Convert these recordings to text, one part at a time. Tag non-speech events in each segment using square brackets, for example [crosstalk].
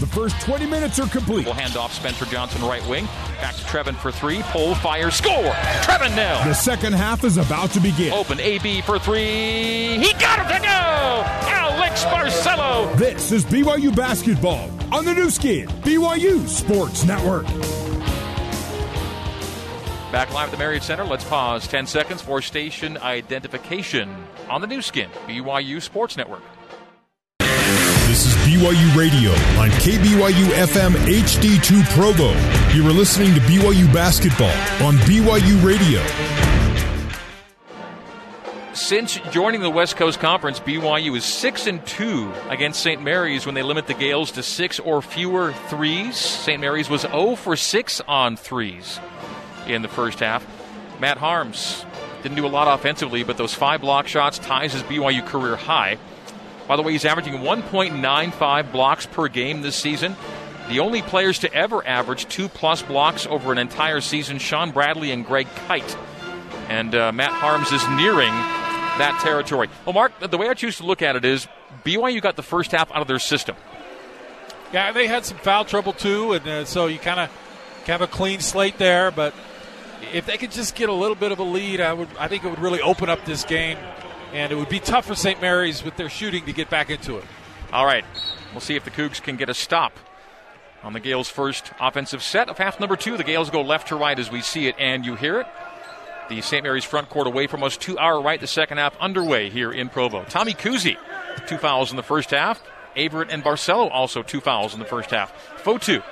The first 20 minutes are complete. We'll hand off Spencer Johnson, right wing. Back to Trevin for three. Pull, fire, score. Trevin now. The second half is about to begin. Open AB for three. He got it to go. Alex Barcelo. This is BYU basketball on the Nu Skin, BYU Sports Network. Back live at the Marriott Center. Let's pause 10 seconds for station identification on the Nu Skin, BYU Sports Network. BYU Radio on KBYU FM HD2 Provo. You are listening to BYU basketball on BYU Radio. Since joining the West Coast Conference, BYU is 6 and 2 against St. Mary's when they limit the Gaels to 6 or fewer threes. St. Mary's was 0 for 6 on threes in the first half. Matt Haarms didn't do a lot offensively, but those five block shots ties his BYU career high. By the way, he's averaging 1.95 blocks per game this season. The only players to ever average two plus blocks over an entire season, Shawn Bradley and Greg Kite. And uh, Matt Haarms is nearing that territory. Well, Mark, the way I choose to look at it is BYU got the first half out of their system. Yeah, they had some foul trouble too, and uh, so you kind of have a clean slate there. But if they could just get a little bit of a lead, I would. I think it would really open up this game, and it would be tough for St. Mary's with their shooting to get back into it. All right, we'll see if the Cougs can get a stop on the Gaels' first offensive set of half number two. The Gaels go left to right as we see it and you hear it. The St. Mary's front court away from us to our right. The second half underway here in Provo. Tommy Kuhse, two fouls in the first half. Averette and Barcelo also two fouls in the first half. Fotu,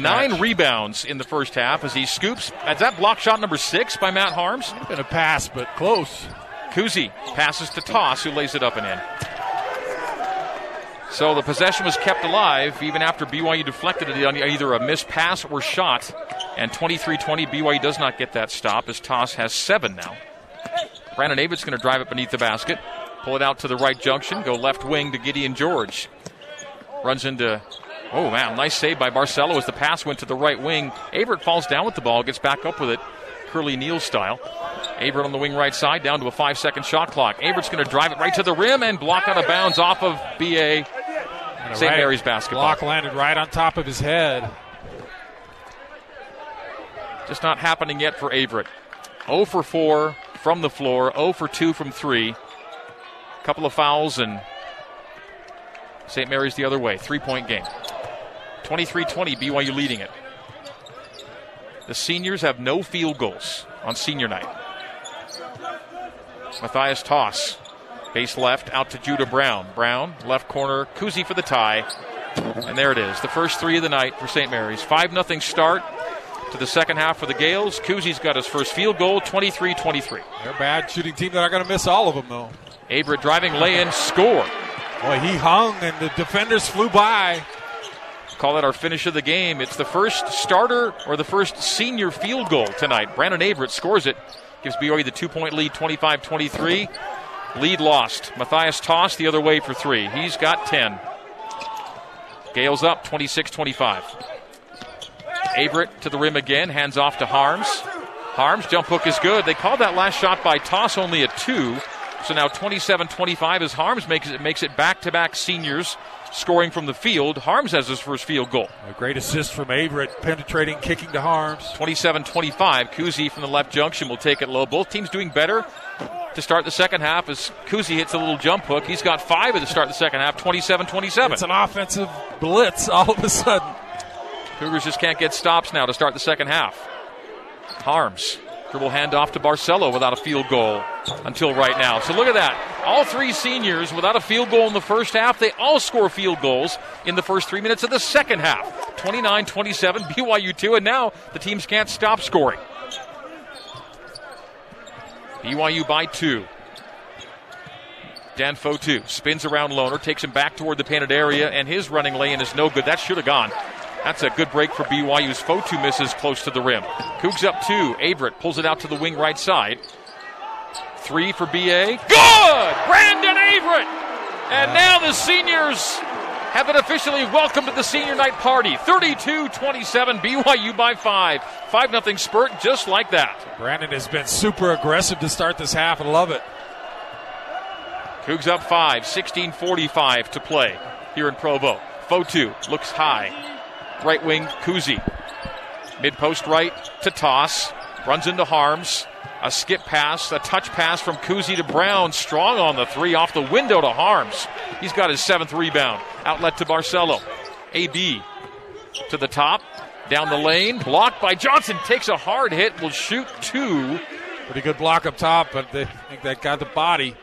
nine rebounds in the first half as he scoops. Is that block shot number six by Matt Haarms? Been a pass, but close. Kuhse passes to Tass, who lays it up and in. So the possession was kept alive even after BYU deflected it on either a missed pass or shot. And 23 20, BYU does not get that stop as Tass has seven now. Brandon Averette's going to drive it beneath the basket, pull it out to the right junction, go left wing to Gideon George. Runs into, oh man, nice save by Barcelo as the pass went to the right wing. Averette falls down with the ball, gets back up with it, Curly Neal style. Averette on the wing right side, down to a five second shot clock. Averette's going to drive it right to the rim and block out of bounds off of BA St. Right- Mary's basketball. Block landed right on top of his head. Just not happening yet for Averette. 0 for 4 from the floor, 0 for 2 from 3. A Couple of fouls, and St. Mary's the other way. Three point game. 23 20, BYU leading it. The seniors have no field goals on senior night. Matthias Tass, base left, out to Judah Brown. Brown, left corner, Kuhse for the tie. And there it is, the first three of the night for St. Mary's. 5 0 start to the second half for the Gaels. Kuhse's got his first field goal, 23 23. They're a bad shooting team. They're not going to miss all of them, though. Abra driving lay in, score. Boy, he hung, and the defenders flew by. Call that our finish of the game. It's the first starter or the first senior field goal tonight. Brandon Averette scores it, gives BYU the two point lead 25 23. Lead lost. Matthias Tass the other way for three. He's got 10. Gaels up 26 25. Averette to the rim again, hands off to Haarms. Haarms, jump hook is good. They called that last shot by Tass only a two. So now 27 25 as Haarms makes it, makes it back to back seniors scoring from the field. Haarms has his first field goal. A great assist from Averette, penetrating, kicking to Haarms. 27 25. Kuhse from the left junction will take it low. Both teams doing better to start the second half as Kuhse hits a little jump hook. He's got five at the start of the second half, 27 27. It's an offensive blitz all of a sudden. Cougars just can't get stops now to start the second half. Haarms. Dribble handoff to Barcelo without a field goal until right now. So look at that. All three seniors without a field goal in the first half. They all score field goals in the first three minutes of the second half. 29 27, [laughs] BYU 2, and now the teams can't stop scoring. BYU by two. Dan Fotu spins around Lohner, takes him back toward the painted area, and his running lane is no good. That should have gone. That's a good break for BYU's Fotu misses close to the rim. Cougs up two. Averette pulls it out to the wing right side. Three for BA. Good! Brandon Averette! And now the seniors have been officially welcomed to the senior night party. 32 27, BYU by five. 5 0 spurt just like that. Brandon has been super aggressive to start this half. I love it. Cougs up five, 16 45 to play here in Provo. Fotu looks high. Right wing, Kuhse. Mid post right to Tass. Runs into Haarms. A skip pass, a touch pass from Kuhse to Brown. Strong on the three off the window to Haarms. He's got his seventh rebound. Outlet to Barcelo. AB to the top. Down the lane. Blocked by Johnson. Takes a hard hit. Will shoot two. Pretty good block up top, but they think that got the body.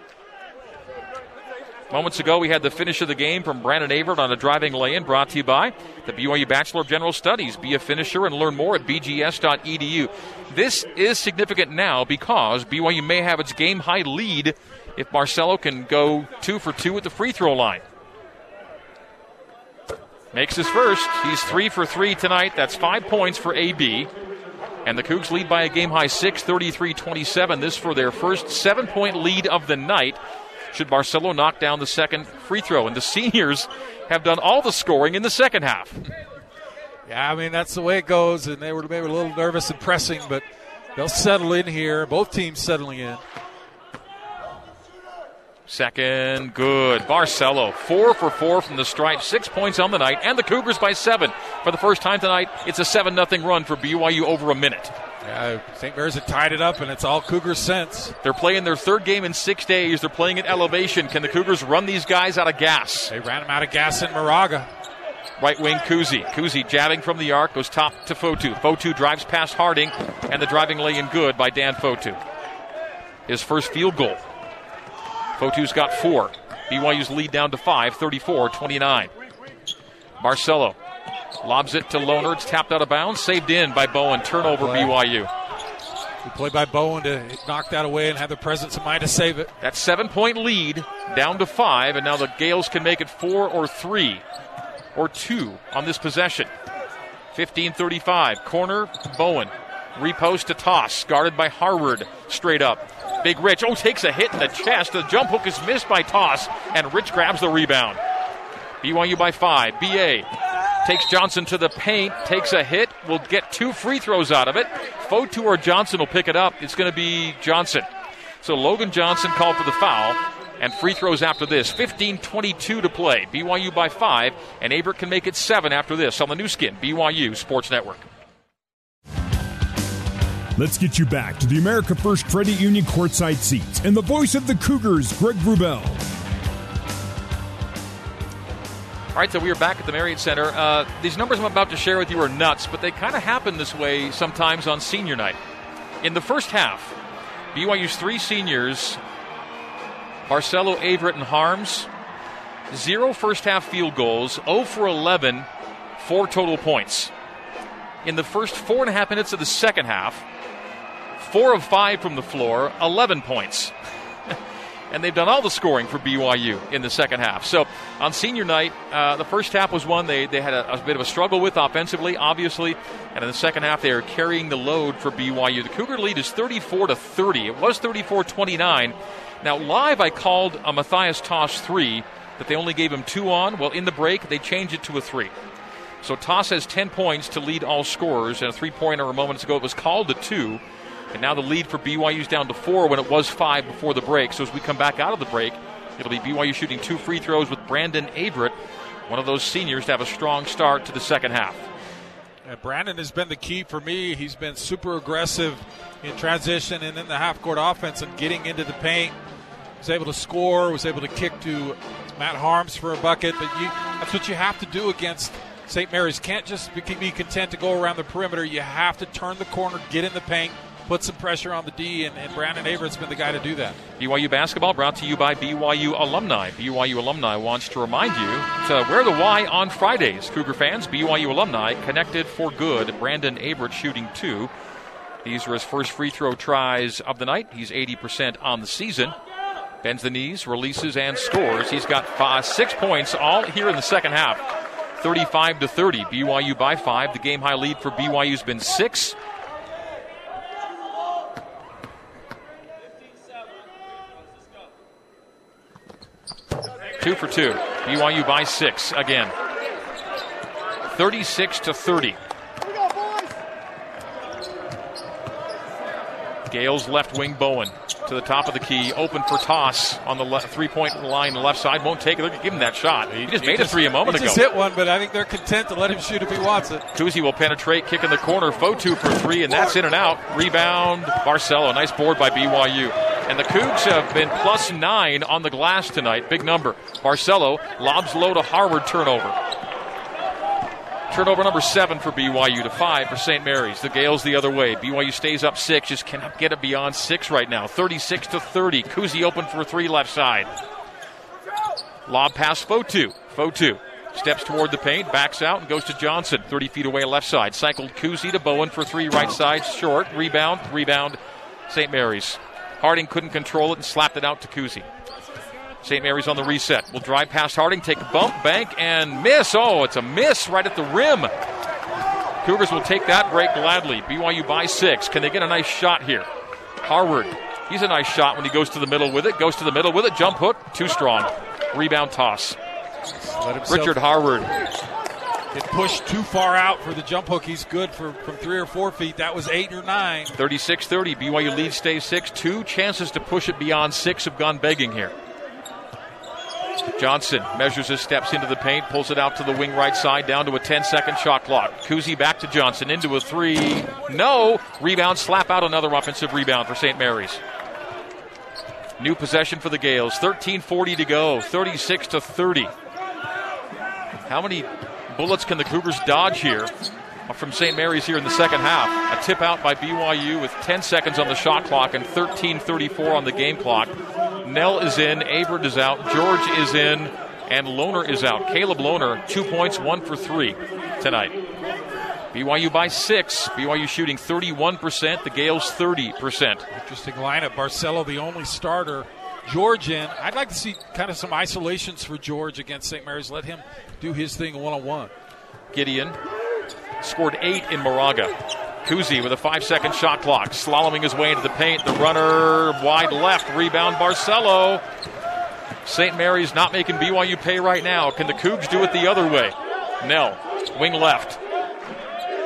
Moments ago, we had the finish of the game from Brandon Averette on a driving lay-in brought to you by the BYU Bachelor of General Studies. Be a finisher and learn more at bgs.edu. This is significant now because BYU may have its game-high lead if Barcelo can go two for two at the free throw line. Makes his first. He's three for three tonight. That's five points for AB. And the Cougs lead by a game high 6, 33 27. This for their first seven point lead of the night should Barcelo knock down the second free throw. And the seniors have done all the scoring in the second half. Yeah, I mean, that's the way it goes. And they were maybe a little nervous and pressing, but they'll settle in here. Both teams settling in. Second, good. Barcelo, four for four from the stripe, six points on the night, and the Cougars by seven. For the first time tonight, it's a 7 0 run for BYU over a minute. Yeah, St. Mary's have tied it up, and it's all Cougars since. They're playing their third game in six days. They're playing at elevation. Can the Cougars run these guys out of gas? They ran them out of gas in Moraga. Right wing Kuhse. Kuhse jabbing from the arc, goes top to Fotu. Fotu drives past Harding, and the driving lay in good by Dan Fotu. His first field goal. Fotu's got four. BYU's lead down to five, 34 29. Barcelo lobs it to Lohner. It's tapped out of bounds, saved in by Bowen. Turnover BYU. Good play by Bowen to knock that away and have the presence of mind to save it. That seven point lead down to five, and now the Gaels can make it four or three or two on this possession. 15 35. Corner, Bowen. Repost to Tass, guarded by Harward. Straight up. Big Rich, oh, takes a hit in the chest. The jump hook is missed by Tass, and Rich grabs the rebound. BYU by five. BA takes Johnson to the paint, takes a hit, will get two free throws out of it. Fotu or Johnson will pick it up. It's going to be Johnson. So Logan Johnson called for the foul, and free throws after this. 15 22 to play. BYU by five, and Abert can make it seven after this on the Nu Skin, BYU Sports Network. Let's get you back to the America First Credit Union courtside seats and the voice of the Cougars, Greg Wrubell. All right, so we are back at the Marriott Center. Uh, these numbers I'm about to share with you are nuts, but they kind of happen this way sometimes on senior night. In the first half, BYU's three seniors, Barcelo Averette, and Haarms, zero first half field goals, 0 for 11, four total points. In the first four and a half minutes of the second half, four of five from the floor, 11 points and they've done all the scoring for BYU in the second half. So on senior night, uh, the first half was one they, they had a, a, bit of a struggle with offensively, obviously, and in the second half they are carrying the load for BYU. The Cougar lead is 34 to 30. It was 34-29. Now live, I called a Matthias Tass three that they only gave him two on. Well, in the break they changed it to a three. So Tass has 10 points to lead all scorers, and a three-pointer moments ago it was called a two. And now the lead for BYU is down to four when it was five before the break. So as we come back out of the break, it'll be BYU shooting two free throws with Brandon Averette, one of those seniors, to have a strong start to the second half. Yeah, Brandon has been the key for me. He's been super aggressive in transition and in the half court offense and getting into the paint. Was able to score, was able to kick to Matt Haarms for a bucket. But you, that's what you have to do against St. Mary's. Can't just be content to go around the perimeter. You have to turn the corner, get in the paint, put some pressure on the D, and, and Brandon Averette's been the guy to do that. BYU basketball brought to you by BYU alumni. BYU alumni wants to remind you to wear the Y on Fridays. Cougar fans, BYU alumni connected for good. Brandon Averette shooting two. These were his first free throw tries of the night. He's 80% on the season. Bends the knees, releases, and scores. He's got five, six points all here in the second half. 35 to 30. BYU by five. The game high lead for BYU's been six. Two for two. BYU by six again. 36 to 30. Gaels left wing Bowen to the top of the key, open for Tass on the le- three point line left side. Won't take it. They're give him that shot. He, just he made just, a three a moment he ago. Just hit one, but I think they're content to let him shoot if he wants it. Kuhse will penetrate, kick in the corner. Fotu for three, and that's in and out. Rebound, Barcelo. Nice board by BYU. And the Cougs have been plus nine on the glass tonight. Big number. Barcelo lobs low to Harward turnover. Turnover number seven for BYU to five for St. Mary's. The Gaels the other way. BYU stays up six, just cannot get it beyond six right now. 36 to 30. Kuhse open for three left side. Lob pass Fotu. Fotu steps toward the paint, backs out, and goes to Johnson. 30 feet away left side. Cycled Kuhse to Bowen for three right side. Short. Rebound. Rebound. St. Mary's. Harding couldn't control it and slapped it out to Kuhse. St. Mary's on the reset. Will drive past Harding, take a bump, bank, and miss. Oh, it's a miss right at the rim. Cougars will take that break gladly. BYU by six. Can they get a nice shot here? Harward. He's a nice shot when he goes to the middle with it. Goes to the middle with it. Jump hook. Too strong. Rebound Tass. Richard Harward. It pushed too far out for the jump hook. He's good for from three or four feet. That was eight or nine. 36 30. BYU lead stays six. Two chances to push it beyond six have gone begging here. Johnson measures his steps into the paint, pulls it out to the wing right side, down to a 10 second shot clock. Kuhse back to Johnson, into a three. No. Rebound, slap out another offensive rebound for St. Mary's. New possession for the Gaels. 13:40 to go. 36 to 30. How many bullets can the Cougars dodge here from St. Mary's here in the second half? A tip out by BYU with 10 seconds on the shot clock and 13:34 on the game clock. Knell is in, Averette is out, George is in, and Lohner is out. Caleb Lohner, two points, one for three tonight. BYU by six. BYU shooting 31%, the Gaels 30%. Interesting lineup. Barcelo, the only starter. George in. I'd like to see kind of some isolations for George against St. Mary's. Let him do his thing one on one. Gideon scored eight in Moraga. Kuhse with a five second shot clock, slaloming his way into the paint. The runner wide left, rebound Barcelo. St. Mary's not making BYU pay right now. Can the Cougs do it the other way? Knell, wing left.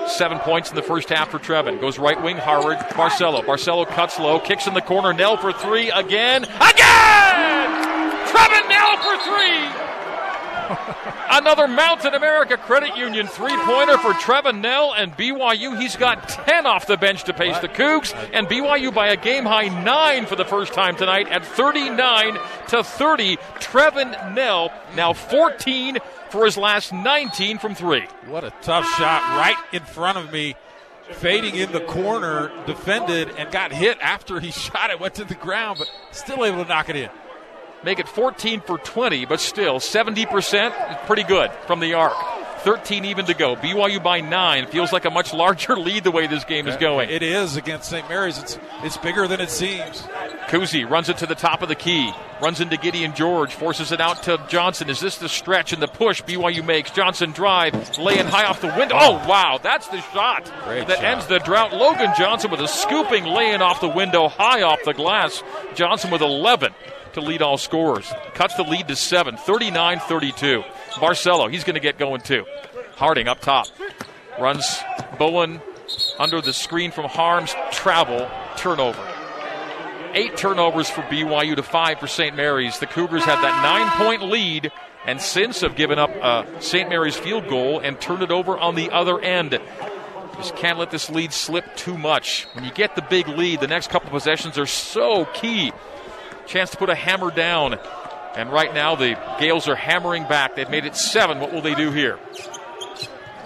Seven points in the first half for Trevin. Goes right wing, Harward. Barcelo. Barcelo cuts low, kicks in the corner. Knell for three again. Again! Trevin Knell for three! [laughs] Another Mountain America Credit Union three pointer for Trevin Knell and BYU. He's got 10 off the bench to pace the Cougs, and BYU by a game high nine for the first time tonight at 39 to 30. Trevin Knell now 14 for his last 19 from three. What a tough shot right in front of me. Fading in the corner, defended and got hit after he [laughs] shot it, went to the ground, but still able to knock it in make it 14 for 20, but still 70%, pretty good from the arc. 13 even to go. BYU by nine. Feels like a much larger [laughs] lead the way this game is going. It is against St. Mary's. It's it's bigger than it seems. Kuhse runs it to the top of the key. Runs into Gideon George. Forces it out to Johnson. Is this the stretch and the push BYU makes? Johnson drive. Laying high off the window. Oh, wow. That's the shot Great that shot. ends the drought. Logan Johnson with a scooping laying off the window high off the glass. Johnson with 11 to lead all scorers. Cuts the lead to seven, 39 32. Barcelo, he's going to get going too. Harding up top. Runs Bowen under the screen from Haarms. Travel, turnover. Eight turnovers for BYU to five for St. Mary's. The Cougars had that nine point lead and since have given up uh, a St. Mary's field goal and turned it over on the other end. Just can't let this lead slip too much. When you get the big lead, the next couple possessions are so key chance to put a hammer down. And right now, the Gaels are hammering back. They've made it seven. What will they do here?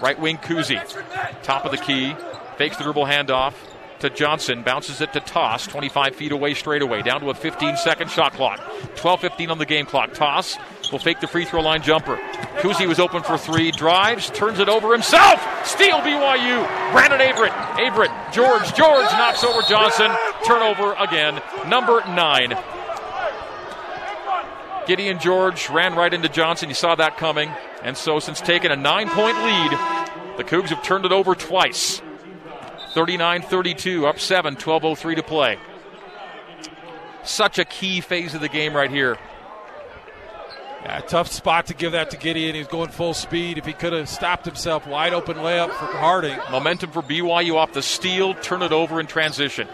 Right wing Kuhse, top of the key, fakes the dribble handoff to Johnson, bounces it to Tass, 25 feet away straight away, down to a 15 second shot clock. 12 15 on the game clock. Tass will fake the free throw line jumper. Kuhse was open for three, drives, turns it over himself. Steal BYU. Brandon Averette. Averette. George. George knocks over Johnson. Turnover again. Number nine. Gideon George ran right into Johnson. You saw that coming. And so, since taking a nine point lead, the Cougs have turned it over twice. 39 32, up 7, 12.03 to play. Such a key phase of the game right here. Yeah, tough spot to give that to Gideon. He's going full speed. If he could have stopped himself, wide open layup for Harding. Momentum for BYU off the steal, turn it over in transition.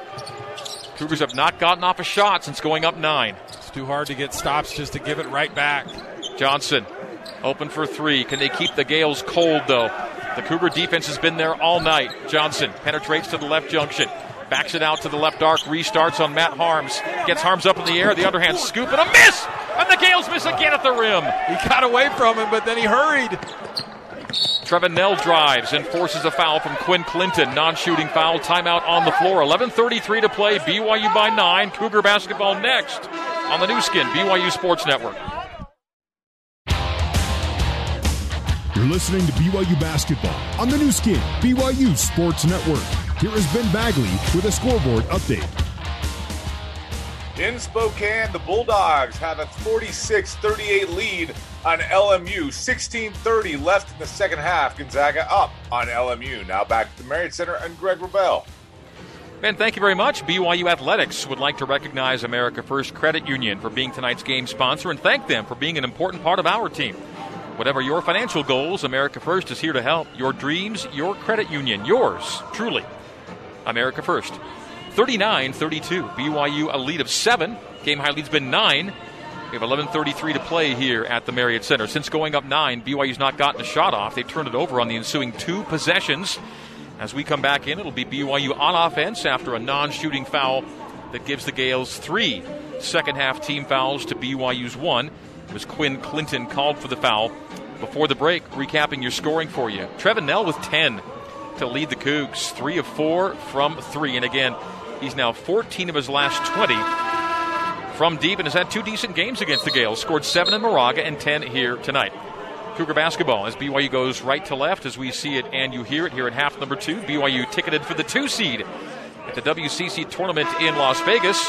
Cougars have not gotten off a shot since going up nine. It's too hard to get stops just to give it right back. Johnson open for three. Can they keep the Gaels cold, though? The Cougar defense has been there all night. Johnson penetrates to the left junction. Backs it out to the left arc. Restarts on Matt Haarms. Gets Haarms up in the air. The underhand scoop and a miss! And the Gaels miss again at the rim. He got away from him, but then he hurried. Trevin Knell drives and forces a foul from Quinn Clinton. Non shooting foul. Timeout on the floor. 11.33 to play. BYU by nine. Cougar basketball next on the Nu Skin, BYU Sports Network. You're listening to BYU basketball on the Nu Skin, BYU Sports Network. Here is Ben Bagley with a scoreboard update. In Spokane, the Bulldogs have a 46 38 lead on LMU. 16 30 left in the second half. Gonzaga up on LMU. Now back to the Marriott Center and Greg Wrubell. Ben, thank you very much. BYU Athletics would like to recognize America First Credit Union for being tonight's game sponsor and thank them for being an important part of our team. Whatever your financial goals, America First is here to help. Your dreams, your credit union, yours, truly. America First. 39 32. BYU a lead of seven. Game high lead's been nine. We have 11:33 to play here at the Marriott Center. Since going up nine, BYU's not gotten a shot off. They've turned it over on the ensuing two possessions. As we come back in, it'll be BYU on offense after a non-shooting foul that gives the Gaels three second half team fouls to BYU's one. It was Quinn Clinton called for the foul. Before the break, recapping your scoring for you. Trevin Knell with 10 to lead the Cougs. Three of four from three. And again, he's now 14 of his last 20 from deep and has had two decent games against the Gaels. Scored seven in Moraga and 10 here tonight. Cougar basketball as BYU goes right to left as we see it and you hear it here at half number two. BYU ticketed for the two seed at the WCC tournament in Las Vegas.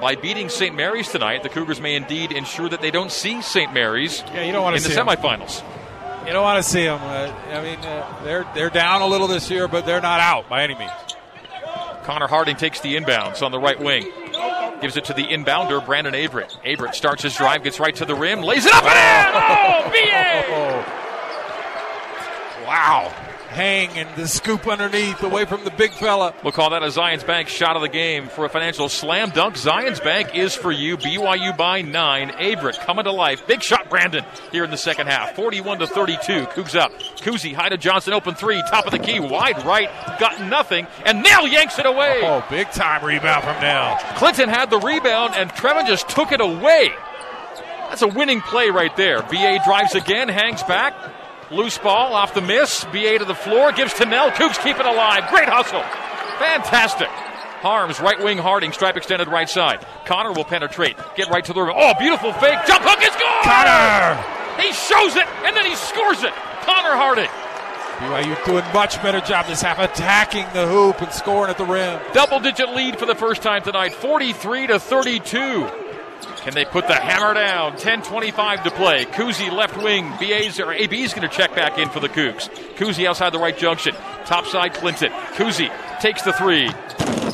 By beating St. Mary's tonight, the Cougars may indeed ensure that they don't see St. Mary's Yeah, you don't want in to the see 'em. semifinals. You don't want to see them. Uh, I mean, uh, they're they're down a little this year, but they're not out by any means. Connor Harding takes the inbounds on the right wing. Gives it to the inbounder, Brandon Averette. Averette starts his drive, gets right to the rim, lays it up and in! Oh, BA! [laughs] Wow. Hang and the scoop underneath away from the big fella. We'll call that a Zions Bank shot of the game for a financial slam dunk. Zions Bank is for you. BYU by nine. Averette coming to life. Big shot, Brandon, here in the second half. 41 to 32. Cougs up. Kuhse, high to Johnson, open three. Top of the key, wide right. Got nothing. And Knell yanks it away. Oh, big time rebound from Knell. Clinton had the rebound, and Trevin just took it away. That's a winning play right there. BA drives again, hangs back. Loose ball off the miss. BA to the floor, gives to Knell. Cougs keep it alive. Great hustle. Fantastic. Haarms, right wing Harding, stripe extended right side. Connor will penetrate. Get right to the rim. Oh, beautiful fake. Jump hook is good! Connor! He shows it, and then he scores it. Connor Harding. BYU doing much better job this half, attacking the hoop and scoring at the rim. Double digit lead for the first time tonight, 43 to 32. Can they put the hammer down? 10:25 to play. Kuhse left wing. BA's or AB's going to check back in for the Cougs. Kuhse outside the right junction. Top side Clinton. Kuhse takes the three.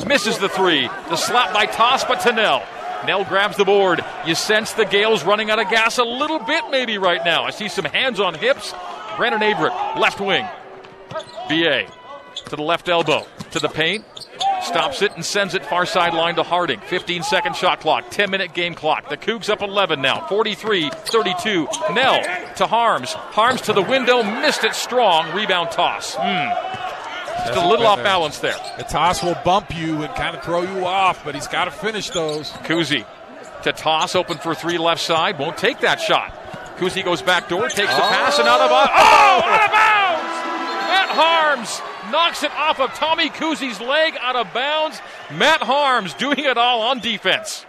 Misses the three. The slap by Tass, but to Knell. Knell grabs the board. You sense the Gaels running out of gas a little bit maybe right now. I see some hands on hips. Brandon Averette, left wing. BA to the left elbow, to the paint, stops it and sends it far sideline to Harding. 15 second shot clock, 10 minute game clock. The Cougs up 11 now, 43 32. Knell to Haarms. Haarms to the window, missed it strong. Rebound Tass. Hmm. Just a little off balance there. The Tass will bump you and kind of throw you off, but he's got to finish those. Kuhse to Tass, open for three left side, won't take that shot. Kuhse goes back door, takes the pass, and out of bounds. Oh, out of bounds! Matt Haarms knocks it off of Tommy Kuhse's leg out of bounds. Matt Haarms doing it all on defense.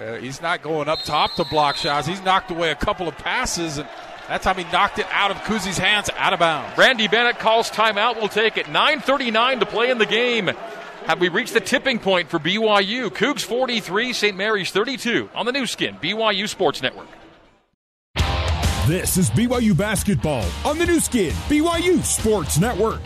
Uh, he's not going up top to block shots. He's knocked away a couple of passes, and that time he knocked it out of Kuhse's hands, out of bounds. Randy Bennett calls timeout. We'll take it. 9.39 to play in the game. Have we reached the tipping point for BYU? Cougs 43, St. Mary's 32 on the Nu Skin, BYU Sports Network. This is BYU basketball on the Nu Skin, BYU Sports Network.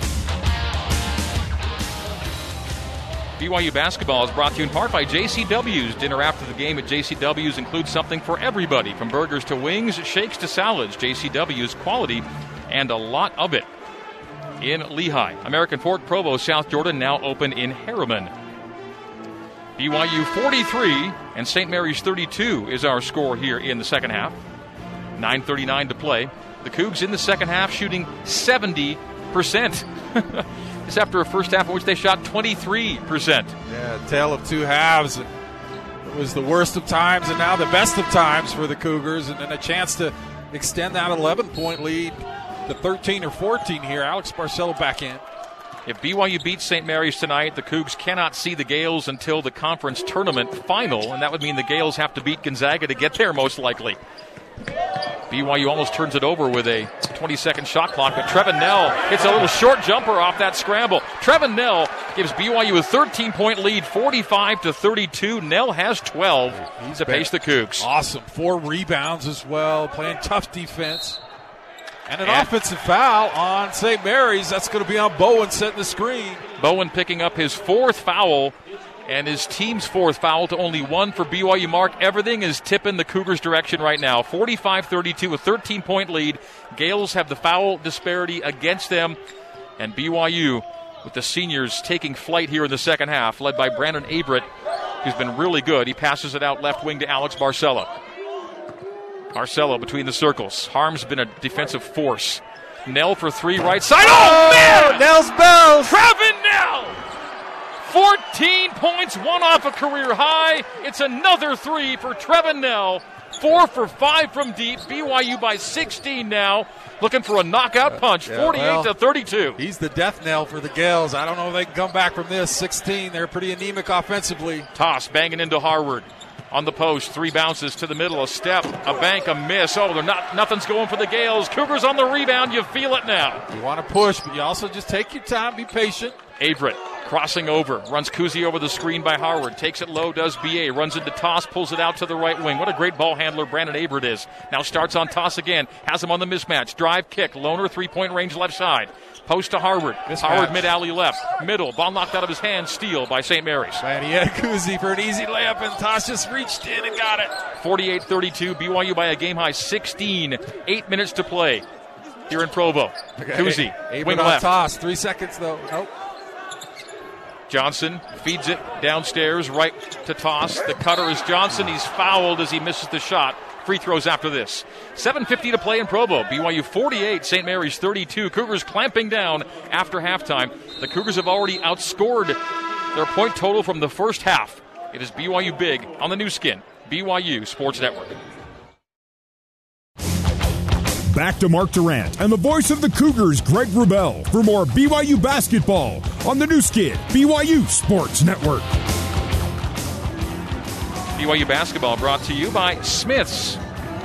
BYU basketball is brought to you in part by JCW's. Dinner after the game at JCW's includes something for everybody, from burgers to wings, shakes to salads. JCW's quality and a lot of it. In Lehi, American Fork Provo, South Jordan, now open in Herriman. BYU 43 and St. Mary's 32 is our score here in the second half. 9.39 to play. The Cougs in the second half shooting 70%. this [laughs] after a first half in which they shot 23%. Yeah, tale of two halves. It was the worst of times and now the best of times for the Cougars, and then a chance to extend that 11 point lead to 13 or 14 here. Alex Barcelo back in. If BYU beats St. Mary's tonight, the Cougs cannot see the Gaels until the conference tournament final, and that would mean the Gaels have to beat Gonzaga to get there, most likely. BYU almost turns it over with a 20 second shot clock, but Trevin Knell hits a little short jumper off that scramble. Trevin Knell gives BYU a 13 point lead, 45 to 32. Knell has 12 He's to pace the Cougs. Awesome. Four rebounds as well, playing tough defense. And an and offensive foul on St. Mary's. That's going to be on Bowen setting the screen. Bowen picking up his fourth foul and his team's fourth foul to only one for BYU. Mark, everything is tipping the Cougars' direction right now. 45 32, a 13 point lead. Gaels have the foul disparity against them, and BYU with the seniors taking flight here in the second half, led by Brandon Averette, who's been really good. He passes it out left wing to Alex Barcelo. Barcelo between the circles. Haarms' been a defensive force. Knell for three right side. Oh, man! Knell's bells! 14 points, one off a career high. It's another three for Trevin Knell. Four for five from deep. BYU by 16 now. Looking for a knockout punch, yeah, 48 well, to 32. He's the death knell for the Gaels. I don't know if they can come back from this. 16, they're pretty anemic offensively. Tass banging into Harward on the post. Three bounces to the middle, a step, a bank, a miss. Oh, they're not. Nothing's going for the Gaels. Cougars on the rebound. You feel it now. You want to push, but you also just take your time, be patient. Averette crossing over, runs Kuhse over the screen by Harward, takes it low, does BA, runs into Tass, pulls it out to the right wing. What a great ball handler Brandon Averette is. Now starts on Tass again, has him on the mismatch, drive, kick, Lohner, three point range left side. Post to Harward. Mismatch. Harward mid alley left. Middle. Ball knocked out of his hand. Steal by St. Mary's. Man, he had Kuhse for an easy layup, and Tass just reached in and got it. 48 32. BYU by a game high 16. Eight minutes to play here in Provo. Okay. Kuhse. Wing left. Tass. Three seconds, though. Nope. Johnson feeds it downstairs, right to Tass. The cutter is Johnson. He's fouled as he misses the shot. Free throws after this. 7.50 to play in Provo. BYU 48, St. Mary's 32. Cougars clamping down after halftime. The Cougars have already outscored their point total from the first half. It is BYU big on the Nu Skin, BYU Sports Network. Back to Mark Durrant and the voice of the Cougars, Greg Wrubell, for more BYU basketball on the Nu Skin, BYU Sports Network. BYU basketball brought to you by Smith's.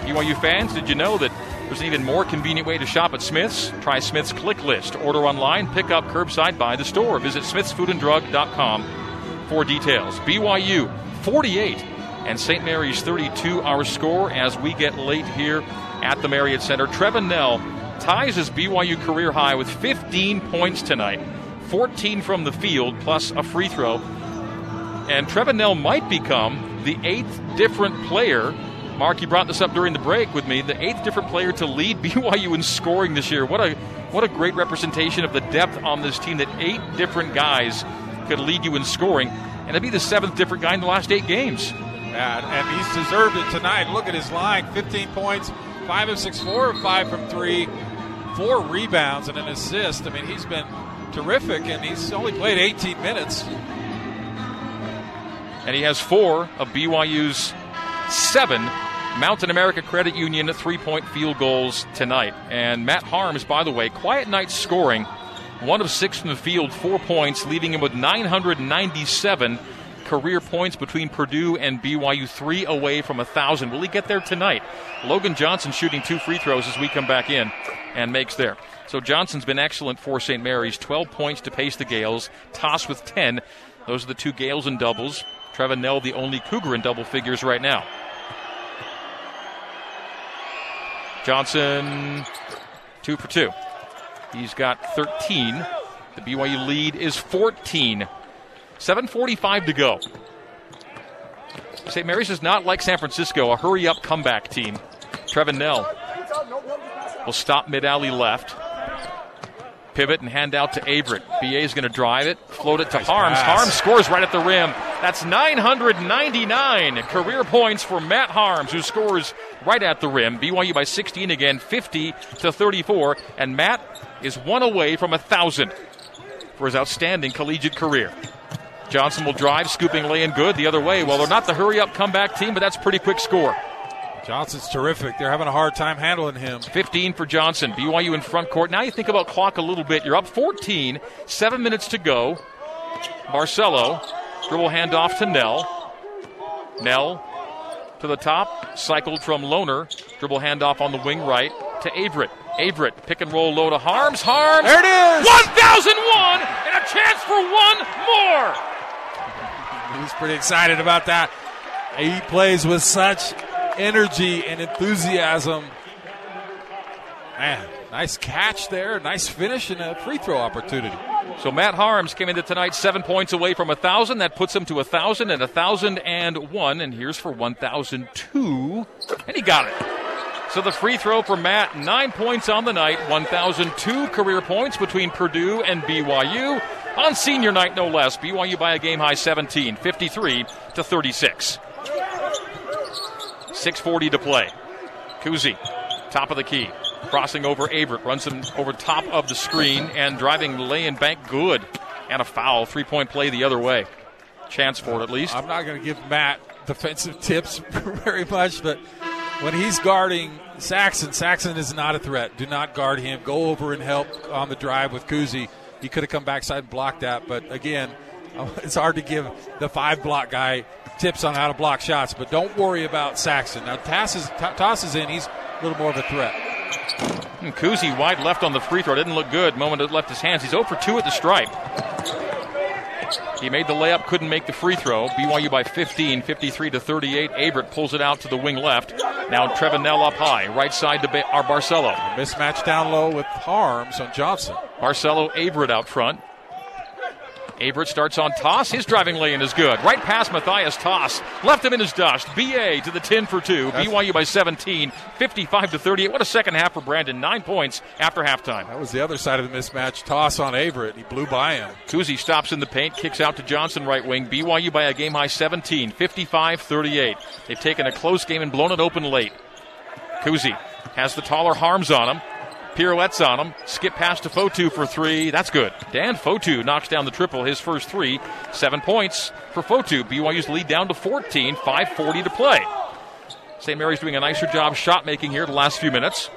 BYU fans, did you know that there's an even more convenient way to shop at Smith's? Try Smith's Click List. Order online, pick up curbside by the store. Visit smithsfoodanddrug.com for details. BYU 48 and St. Mary's 32 our score as we get late here at the Marriott Center. Trevin Knell ties his BYU career high with 15 points tonight, 14 from the field plus a free throw. And Trevin Knell might become the eighth different player. Mark, you brought this up during the break with me. The eighth different player to lead [laughs] BYU in scoring this year. What a what a great representation of the depth on this team that eight different guys could lead you in scoring, and it'd be the seventh different guy in the last eight games. And he's deserved it tonight. Look at his line 15 points, five of six, four of five from three, four rebounds and an assist. I mean, he's been terrific, and he's only played 18 minutes. And he has four of BYU's seven Mountain America Credit Union three point field goals tonight. And Matt Haarms, by the way, quiet night scoring, one of six from the field, four points, leaving him with 997 career points between Purdue and BYU, three away from a thousand. Will he get there tonight? Logan Johnson shooting two free throws as we come back in and makes there. So Johnson's been excellent for St. Mary's. 12 points to pace the Gaels. Toss with 10. Those are the two Gaels in doubles. Trevin Knell, the only Cougar in double figures right now. Johnson, two for two. He's got 13. The BYU lead is 14 7.45 to go. St. Mary's is not like San Francisco, a hurry up comeback team. Trevin Knell will stop mid alley left. Pivot and hand out to Averette. BA is going to drive it, float it to nice Haarms. Pass. Haarms scores right at the rim. That's 999 career points for Matt Haarms, who scores right at the rim. BYU by 16 again, 50 to 34. And Matt is one away from a thousand for his outstanding collegiate career. Johnson will drive, scooping lay in good the other way. Well, they're not the hurry up comeback team, but that's pretty quick score. Johnson's terrific. They're having a hard time handling him. 15 for Johnson. BYU in front court. Now you think about clock a little bit. You're up 14, seven minutes to go. Barcelo, dribble handoff to Knell. Knell to the top, cycled from Lohner. Dribble handoff on the wing right to Averette. Averette, pick and roll low to Haarms. Haarms. There it is. 1001 and a chance for one more. He's pretty excited about that. He plays with such energy and enthusiasm. Man, nice catch there. Nice finish and a free throw opportunity. So Matt Haarms came into tonight seven points away from a thousand. That puts him to a thousand and a thousand and one. And here's for one thousand two, and he got it. So the free throw for Matt, nine points on the night, 1,002 career points between Purdue and BYU on senior night, no less. BYU by a game high 17, 53 to 36. 6:40 to play. Kuhse, top of the key, crossing over Averette, runs him over top of the screen and driving lay and bank good, and a foul. Three point play the other way. Chance for it at least. I'm not going to give Matt defensive tips [laughs] very much, but when he's guarding Saxen, Saxen is not a threat. Do not guard him. Go over and help on the drive with Kuhse. He could have come backside and blocked that, but again, [laughs] it's hard to give the five block guy tips on how to block shots. But don't worry about Saxen. Now tosses tosses in. He's a little more of a threat. Hmm, and Kuhse wide left on the free throw. Didn't look good. Moment left his hands. He's 0 for 2 at the stripe. He made the layup, couldn't make the free throw. BYU by 15, 53 to 38. Averette pulls it out to the wing left. Now Trevin Knell up high, right side to ba- our Barcelo. Mismatch down low with Haarms on Johnson. Barcelo, Averette out front. Averette starts on Tass. His driving lane is good. Right past Matthias Tass. Left him in his dust. BA to the 10 for 2. That's BYU by 17, 55 to 38. What a second half for Brandon. Nine points after halftime. That was the other side of the mismatch. Tass on Averette. He blew by him. Kuhse stops in the paint, kicks out to Johnson right wing. BYU by a game high 17, 55 38. They've taken a close game and blown it open late. Kuzi has the taller Haarms on him. Pirouettes on him. Skip past to Fotu for three. That's good. Dan Fotu knocks down the triple, his first three. Seven points for Fotu. BYU's lead down to 14, 5.40 to play. St. Mary's doing a nicer job shot making here the last few minutes.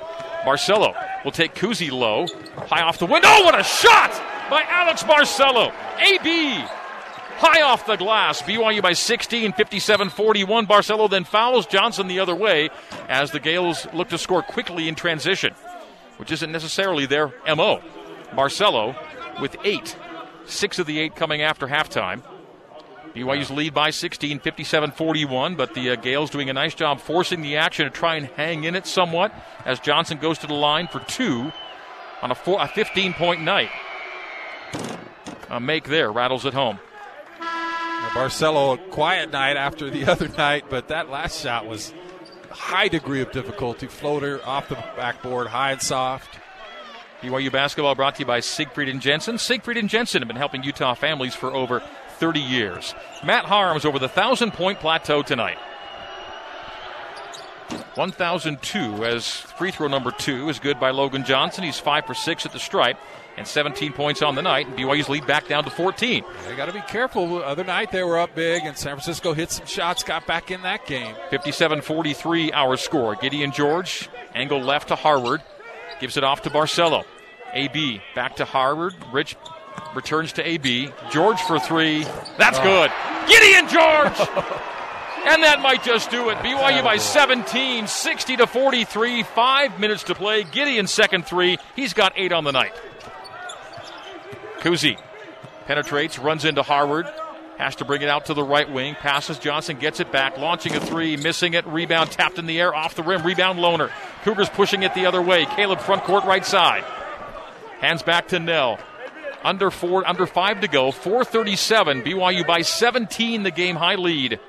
Barcelo will take Kuhse low. High off the window. Oh, what a shot by Alex Barcelo. AB high off the glass. BYU by 16, 57 41. Barcelo then fouls Johnson the other way as the Gaels look to score quickly in transition which isn't necessarily their MO. Barcelo with eight, six of the eight coming after halftime. BYU's lead by 16, 57 41, but the uh, Gaels doing a nice job forcing the action to try and hang in it somewhat as Johnson goes to the line for two on a, four, a 15 point night. A make there, rattles at home. Barcelo, a quiet night after the [laughs] other night, but that last shot was high degree of difficulty. Floater off the backboard, high and soft. BYU basketball brought to you by Siegfried and Jensen. Siegfried and Jensen have been helping Utah families for over 30 years. Matt Haarms over the thousand point plateau tonight. 1002 as free throw number two is good by Logan Johnson. He's five for six at the stripe and 17 points on the night. And BYU's lead back down to 14. They got to be careful. The other night they were up big, and San Francisco hit some shots, got back in that game. 57 43 our score. Gideon George, angle left to Harward, gives it off to Barcelo. AB back to Harward. Rich returns to AB. George for three. That's oh. good. Gideon George! [laughs] And that might just do it. BYU by 17, 60 to 43, five minutes to play. Gideon second three. He's got eight on the night. Kuhse penetrates, runs into Harward. Has to bring it out to the right wing. Passes Johnson, gets it back, launching a three, missing it. Rebound tapped in the air, off the rim. Rebound Lohner. Cougars pushing it the other way. Caleb front court right side. Hands back to Knell. Under four, under five to go. 437. BYU by 17. The game high lead.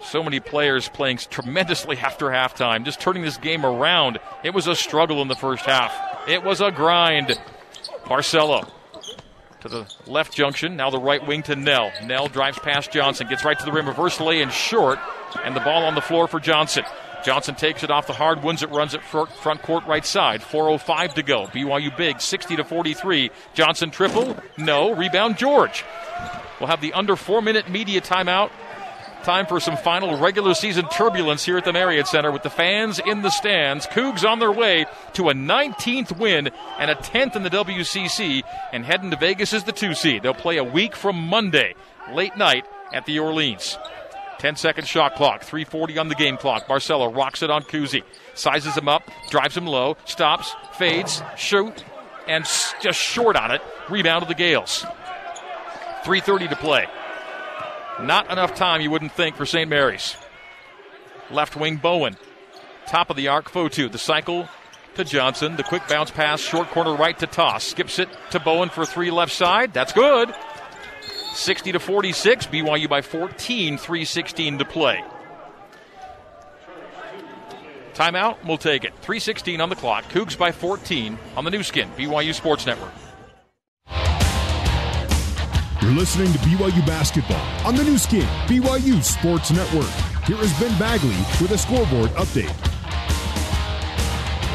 So many players playing tremendously [laughs] after halftime, just turning this game around. It was a struggle in the first half. It was a grind. Barcelo to the left junction. Now the right wing to Knell. Knell drives past Johnson, gets right to the rim, reverse lay and short, and the ball on the floor for Johnson. Johnson takes it off the hard wins It runs it front court right side. 4:05 to go. BYU big, 60 to 43. Johnson triple, no rebound. George. We'll have the under four minute media timeout. Time for some final regular season turbulence here at the Marriott Center with the fans in the stands. Cougs on their way to a 19th win and a 10th in the WCC and heading to Vegas as the two seed. They'll play a week from Monday, late night at the Orleans. 10 second shot clock, 340 on the game clock. Barcelo rocks it on Kuhse, sizes him up, drives him low, stops, fades, shoot, and just short on it. Rebound of the Gaels. 3.30 to play. Not enough time, you wouldn't think, for St. Mary's. Left wing Bowen. Top of the arc, Fotu. The cycle to Johnson. The quick bounce pass, short corner right to Tass. Skips it to Bowen for three left side. That's good. 60 to 46. BYU by 14, 316 to play. Timeout, we'll take it. 316 on the clock. Cougs by 14 on the Nu Skin, BYU Sports Network. You're listening to BYU Basketball on the Nu Skin, BYU Sports Network. Here is Ben Bagley with a scoreboard update.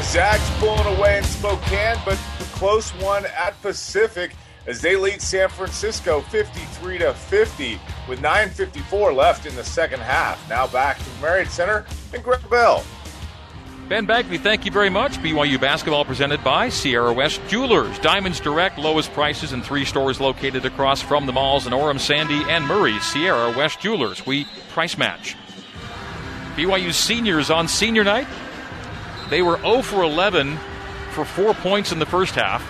Zags pulling away in Spokane, but a close one at Pacific as they lead San Francisco 53 to 50 with 9:54 left in the second half. Now back to Marriott Center and Greg Wrubell. Ben Bagley, thank you very much. BYU basketball presented by Sierra West Jewelers. Diamonds Direct, lowest prices in three stores located across from the malls in Orem, Sandy, and Murray. Sierra West Jewelers. We price match. BYU seniors on senior night. They were 0 for 11 for four points in the first half.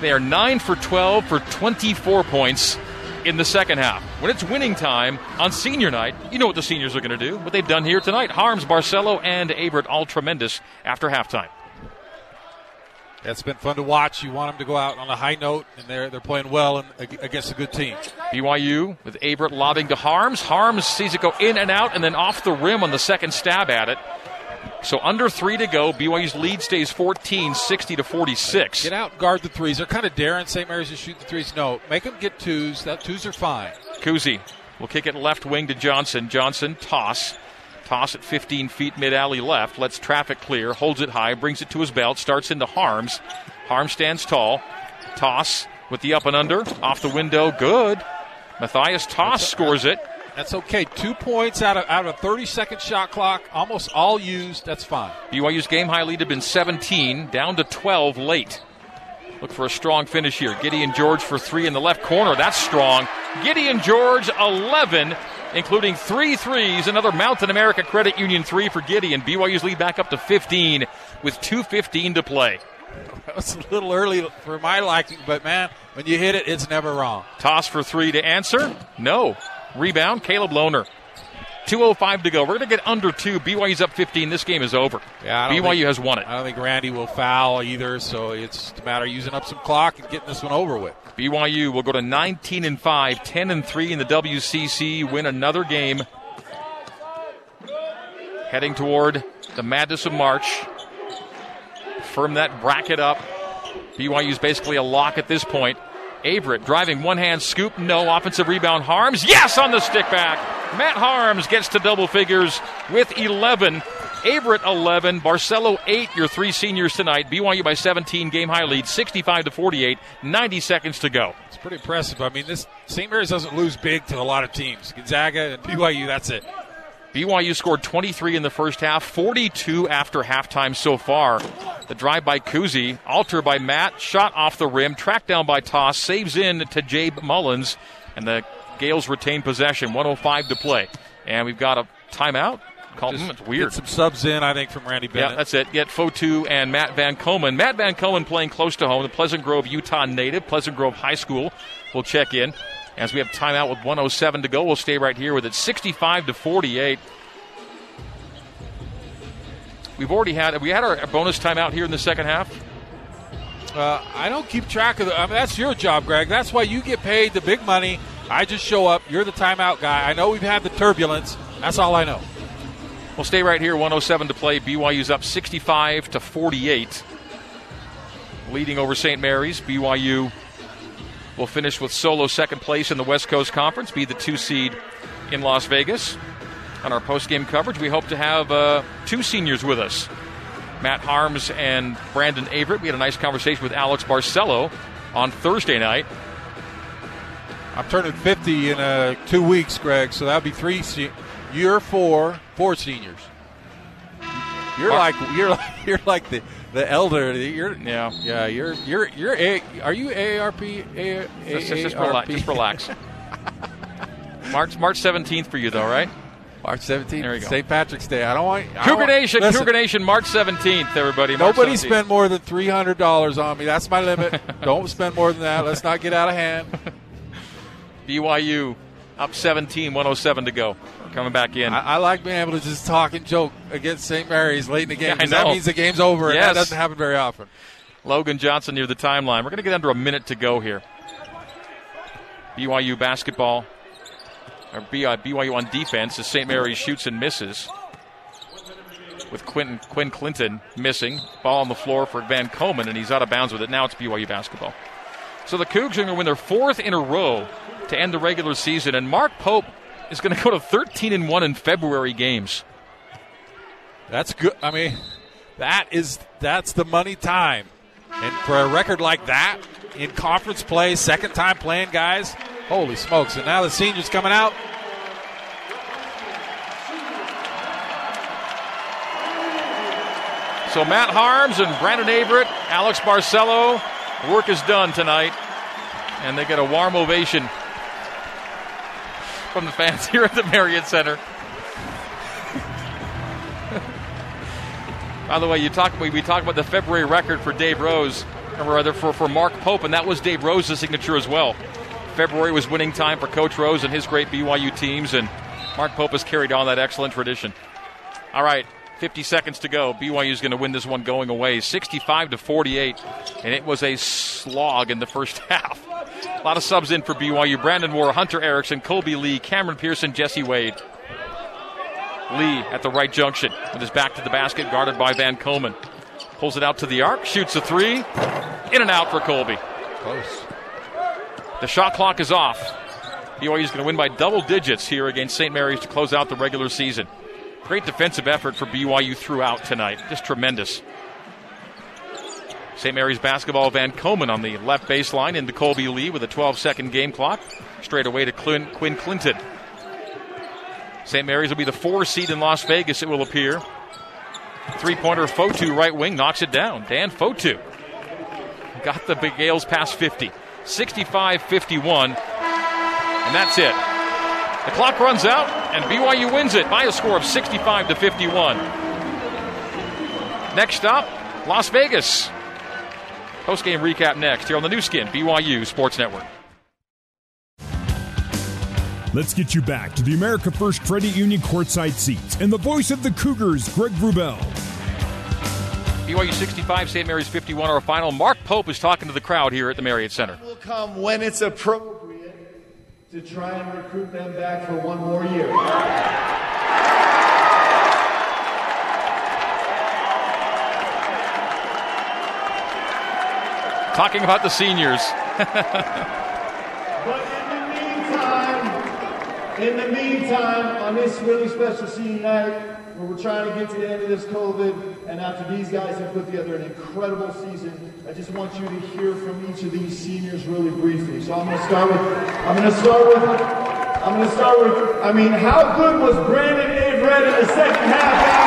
They are 9 for 12 for 24 points in the second half. When it's winning time on senior night, you know what the seniors are going to do. What they've done here tonight. Haarms Barcelo, and Averette all tremendous after halftime. It's been fun to watch. You want them to go out on a high note, and they're they're playing well and against a good team. BYU with Averette lobbing to Haarms. Haarms sees it go in and out, and then off the rim on the second stab at it. So under three to go. BYU's lead stays 14, 60 to 46. Get out, guard the threes. They're kind of daring St. Mary's to shoot the threes. No, make them get twos. That twos are fine. Kuhse will kick it left wing to Johnson. Johnson Tass. Tass at 15 feet mid alley left. Lets traffic clear. Holds it high. Brings it to his belt. Starts into Harms. Haarms stands tall. Tass with the up and under. Off the window. Good. Matthias Tass scores it. That's okay. Two points out of out of a 30 second shot clock, almost all used. That's fine. BYU's game high lead had been 17, down to 12 late. Look for a strong finish here. Gideon George for three in the left corner. That's strong. Gideon George 11, including three threes. Another Mountain America Credit Union three for Gideon. BYU's lead back up to 15 with 2:15 to play. That was a little early for my liking, but man, when you hit it, it's never wrong. Tass for three to answer. No. Rebound, Caleb Lohner. 2.05 to go. We're going to get under two. BYU's up 15. This game is over. Yeah, BYU think, has won it. I don't think Randy will foul either, so it's a matter of using up some clock and getting this one over with. BYU will go to 19 and 5, 10 and 3 in the WCC, win another game. Heading toward the madness of March. Firm that bracket up. BYU's basically a lock at this point. Averette driving one hand scoop, no offensive rebound. Haarms, yes, on the stick back. Matt Haarms gets to double figures with 11. Averette 11, Barcelo 8, your three seniors tonight. BYU by 17, game high lead, 65 to 48, 90 seconds to go. It's pretty impressive. I mean, this St. Mary's doesn't lose big to a lot of teams. Gonzaga and BYU, that's it. BYU scored 23 in the first half, 42 after halftime so far. The drive by Kuhse, alter by Matt, shot off the rim, tracked down by Tass, saves in to Jabe Mullins, and the Gaels retain possession. 105 to play. And we've got a timeout. Called, it's weird. Get some subs in, I think, from Randy Bennett. Yeah, that's it. Get Fotu and Matt Van Komen. Matt Van Komen playing close to home, the Pleasant Grove, Utah native. Pleasant Grove High School will check in. As we have timeout with 107 to go, we'll stay right here with it 65 to 48. We've already had we had our bonus timeout here in the second half. Uh, I don't keep track of the. I mean, that's your job, Greg. That's why you get paid the big money. I just show up. You're the timeout guy. I know we've had the turbulence. That's all I know. We'll stay right here. 107 to play. BYU's up 65 to 48, leading over St. Mary's. BYU will finish with solo second place in the West Coast Conference, be the two seed in Las Vegas. On our post game coverage, we hope to have uh, two seniors with us Matt Haarms and Brandon Averette. We had a nice conversation with Alex Barcelo on Thursday night. I'm turning 50 in uh, two weeks, Greg, so that'll be three. Se- year four, four seniors. You're like you're like [laughs] you're like the the elder. You're yeah yeah. You're you're you're a. Are you AARP? A, just, just, just relax. Just relax. [laughs] March March 17th for you though, right? March 17th. There you go. St. Patrick's Day. I don't want Cougar Nation. Listen, Cougar Nation. March 17th. Everybody. March nobody 17th. spend more than three hundred dollars on me. That's my limit. [laughs] don't spend more than that. Let's not get out of hand. [laughs] BYU up 17, 107 to go. Coming back in. I, I, like being able to just talk and joke against St. Mary's late in the game. Yeah, that means the game's over, yes. and that doesn't happen very often. Logan Johnson near the timeline. We're going to get under a minute to go here. BYU basketball, or BYU uh, on defense as St. Mary's shoots and misses. With Quinn, Quinn Clinton missing. Ball on the floor for Van Komen, and he's out of bounds with it. Now it's BYU basketball. So the Cougs are going to win their fourth in a row to end the regular season, and Mark Pope is going to go to 13 and 1 in February games. That's good. I mean, that is that's the money time. And for a record like that in conference play, second time playing guys, holy smokes. And now the seniors coming out. So Matt Haarms and Brandon Averette, Alex Barcelo, work is done tonight. And they get a warm ovation from the fans [laughs] here at the Marriott Center. By the way, you talk we, talk about the February record for Dave Rose, or rather for, for Mark Pope, and that was Dave Rose's signature as well. February was winning time for Coach Rose and his great BYU teams, and Mark Pope has carried on that excellent tradition. All right, 50 seconds to go. BYU is going to win this one going away, 65 to 48, and it was a slog in the first [laughs] half. A lot of subs in for BYU. Brandon Moore, Hunter Erickson, Kolby Lee, Cameron Pearson, Jesse Wade. Lee at the right junction with his back to the basket, guarded by Van Komen. Pulls it out to the arc, shoots a three. In and out for Kolby. Close. The shot clock is off. BYU is going to win by double digits here against St. Mary's to close out the regular season. Great defensive effort for BYU throughout tonight. Just tremendous. St. Mary's basketball, Van Komen on the left baseline into Kolby Lee with a 12 second game clock. Straight away to Quinn, Quinn Clinton. St. Mary's will be the four seed in Las Vegas, it will appear. Three pointer Fotu, right wing, knocks it down. Dan Fotu got the Big Gaels past 50. 65 51. And that's it. The clock runs out, and BYU wins it by a score of 65 to 51. Next stop, Las Vegas. Post game recap next here on the Nu Skin BYU Sports Network. Let's get you back to the America First Credit Union courtside seats and the voice of the Cougars, Greg Wrubell. BYU 65, St. Mary's 51 our final. Mark Pope is talking to the crowd here at the Marriott Center. Will come when it's appropriate to try and recruit them back for one more year. talking about the seniors. but in the meantime, in the meantime, on this really special senior night, where we're trying to get to the end of this COVID, and after these guys have put together an incredible season, I just want you to hear from each of these seniors really briefly. So I'm going to start with, I'm going to start with, I'm going to start with, I mean, how good was Brandon Averette in the second half, guys?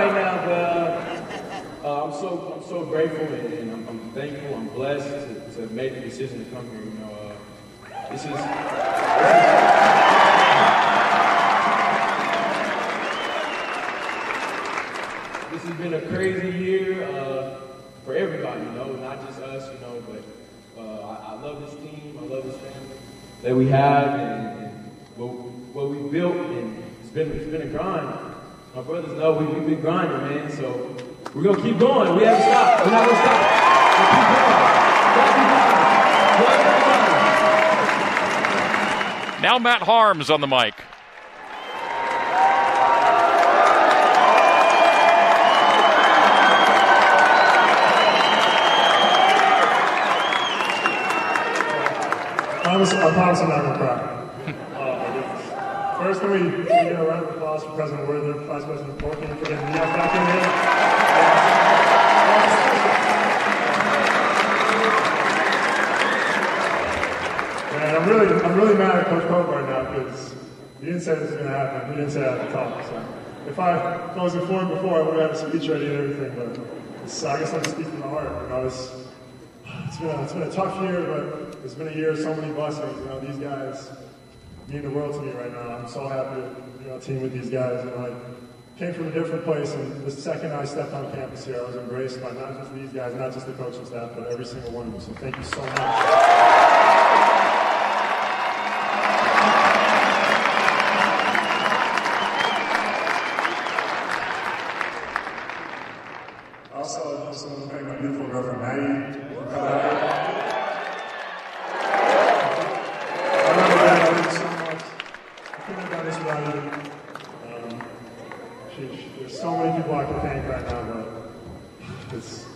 right now, but uh, uh, I'm so I'm so grateful and, and I'm, I'm, thankful. I'm blessed to, to make the decision to come here. You know, uh, this is. This has been a crazy year uh, for everybody, you know, not just us, you know, but uh, I, I, love this team, I love this family that we have, and, and what, what we built, and it's been, it's been a grind. My brothers know we, we've been grinding, man. So we're gonna keep going. We haven't stopped. We're not gonna stop. We'll. We'll keep going. Now Matt Haarms on the mic. I, was, I'm not going to cry. uh, first, can we, we get a round of applause for President Worthen, Vice President Portman, for getting me back in here? Man, I'm really, I'm really mad at Coach Pope right now because he didn't say this was going to happen. He didn't say I had to talk. So if I, if I was informed before, I would have had a speech ready and everything. But it's, I guess I'm speaking from the heart. You know, it's, it's been, a, it's been a tough year, but it's been a year of so many blessings. You know, these guys mean the world to me right now. I'm so happy to you know, team with these guys. Know, I came from a different place, and the second I stepped on campus here, I was embraced by not just these guys, not just the coaching staff, but every single one of you. So thank you so much. Also, I just want to thank my beautiful girlfriend Maggie. I love you guys. I love you so much. I couldn't have done this without you. Um, sheesh, there's so many people I can thank right now, but it's,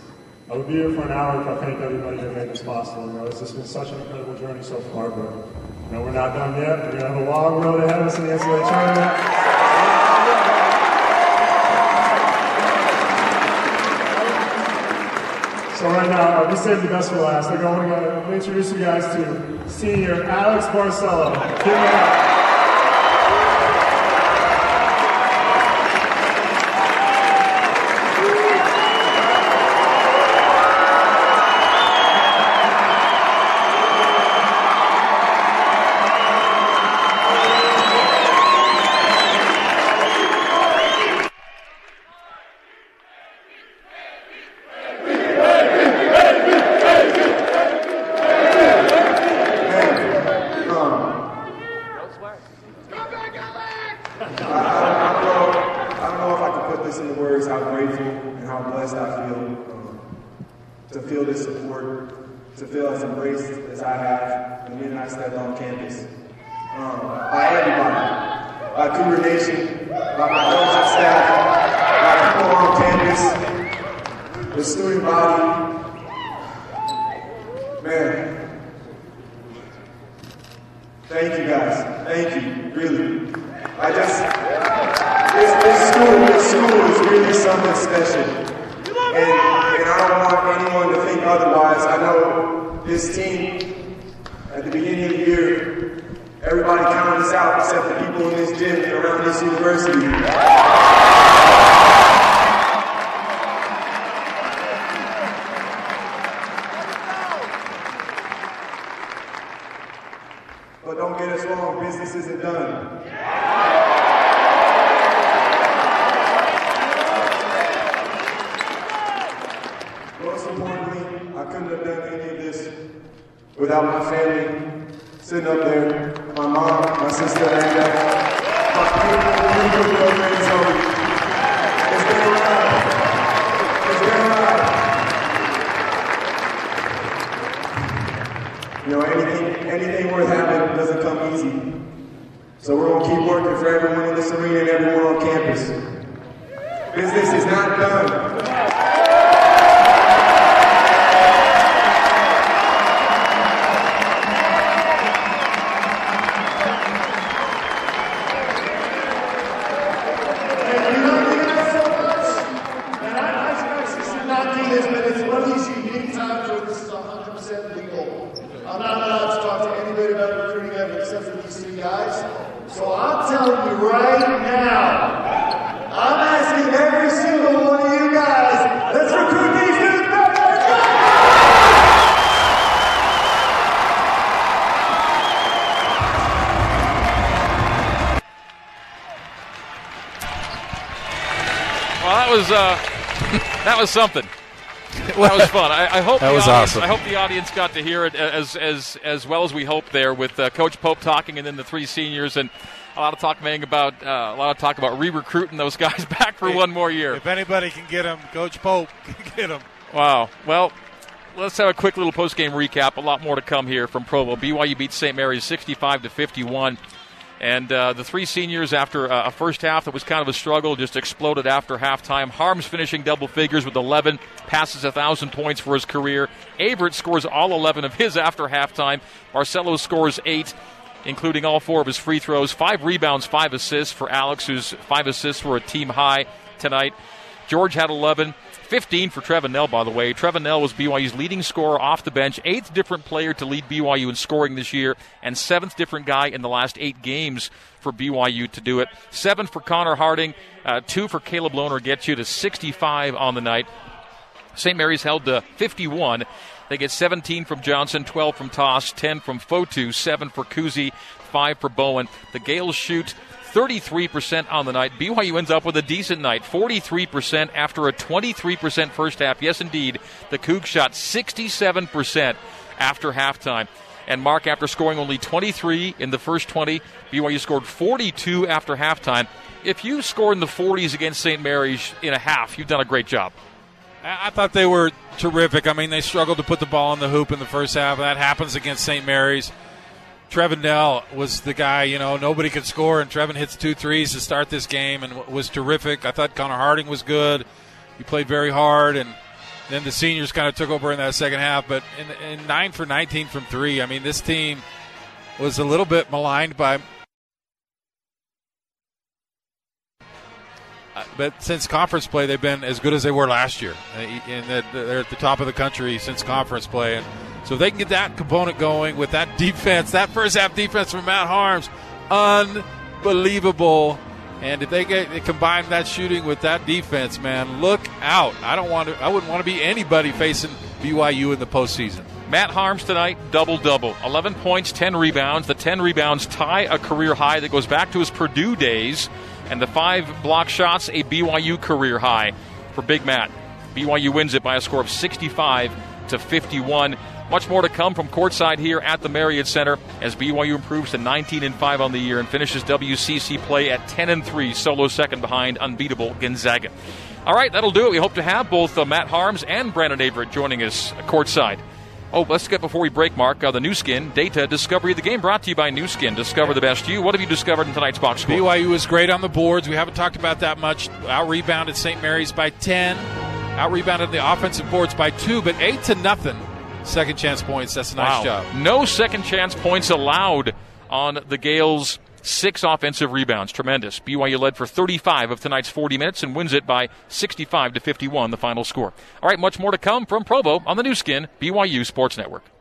I would be here for an hour if I thanked everybody that made this possible. You know, it's just been such an incredible journey so far, but you know, we're not done yet. We're gonna have a long So right now, uh, we saved the best for last. I want to introduce you guys to senior Alex Barcelo. Give him a round. I don't know if I can put this into words how grateful and how blessed I feel um, to feel this support, to feel as embraced as I have the minute I stepped on campus. Um, by everybody, by Cougar Nation, by my coaching staff, by people on campus, the student body. Man, thank you guys. Thank you, really. I just, this, this school, this school is really something special. And, and I don't want anyone to think otherwise. I know this team, at the beginning of the year, everybody counted us out except the people in this gym and around this university. But don't get us wrong, business isn't done. Most importantly, I couldn't have done any of this without my family sitting up there, my mom, my sister, Amanda, my beautiful, beautiful girlfriend Zoe. It's been a ride. It's been a ride. You know, anything, anything worth having doesn't come easy. So we're gonna keep working for everyone in this arena and everyone on campus. Business is not done. That was something. That was fun. I, I hope That the was audience, awesome. I hope the audience got to hear it as as as well as we hope there with uh, Coach Pope talking, and then the three seniors, and a lot of talk Mang, about uh, a lot of talk about re-recruiting those [laughs] guys back for one more year. If anybody can get them, Coach Pope [laughs] can get them. Wow. Well, let's have a quick little post game recap. A lot more to come here from Provo. BYU beat St. Mary's 65 to 51. And uh, the three seniors, after uh, a first half that was kind of a struggle, just exploded after halftime. Haarms finishing double figures with 11, passes 1,000 points for his career. Averette scores all 11 of his after halftime. Barcelo scores eight, including all four of his free throws. Five rebounds, five assists for Alex, whose five assists were a team high tonight. George had 11. 15 for Trevin Knell, by the way. Trevin Knell was BYU's leading scorer off the bench, eighth different player to lead BYU in scoring this year, and seventh different guy in the last eight games for BYU to do it. Seven for Connor Harding, uh, two for Caleb Lohner gets you to 65 on the night. St. Mary's held to 51. They get 17 from Johnson, 12 from Tass, 10 from Fotu, 7 for Kuhse, 5 for Bowen. The Gaels shoot 33% on the night. BYU ends up with a decent night, 43% after a 23% first half. Yes, indeed, the Cougs shot 67% after halftime. And Mark, after scoring only 23 in the first 20, BYU scored 42 after halftime. If you score in the 40s against St. Mary's in a half, you've done a great job. I thought they were terrific. I mean, they struggled to put the ball in the hoop in the first half. That happens against St. Mary's. Trevin Knell was the guy, you know, nobody could score, and Trevin hits two threes to start this game and was terrific. I thought Connor Harding was good. He played very hard, and then the seniors kind of took over in that second half. But in, in 9 for 19 from three, I mean, this team was a little bit maligned by. But since conference play, they've been as good as they were last year. Uh, and they're at the top of the country since conference play. And so if they can get that component going with that [laughs] defense, that first half defense from Matt Haarms, unbelievable. And if they get they combine that shooting with that defense, man, look out! I don't want to. I wouldn't want to be anybody facing BYU in the postseason. Matt Haarms tonight, double double. 11 points, 10 rebounds. The 10 rebounds tie a career high that goes back to his Purdue days. And the five block shots, a BYU career high for Big Matt. BYU wins it by a score of 65 to 51. Much more to come from courtside here at the Marriott Center as BYU improves to 19 and 5 on the year and finishes WCC play at 10 and 3, solo second behind unbeatable Gonzaga. All right, that'll do it. We hope to have both uh, Matt Haarms and Brandon Averette joining us courtside. Oh, let's get before we break, Mark. Uh, the Nu Skin Data Discovery of the Game brought to you by Nu Skin. Discover the best you. What have you discovered in tonight's box score? BYU was great on the boards. We haven't talked about that much. Out rebounded St. Mary's by 10. Out rebounded the offensive boards by 2, but 8 to nothing second chance points. That's a nice wow. job. No second chance points allowed on the Gaels. Six offensive rebounds. Tremendous. BYU led for 35 of tonight's 40 minutes and wins it by 65 to 51, the final score. All right, much more to come from Provo on the Nu Skin, BYU Sports Network.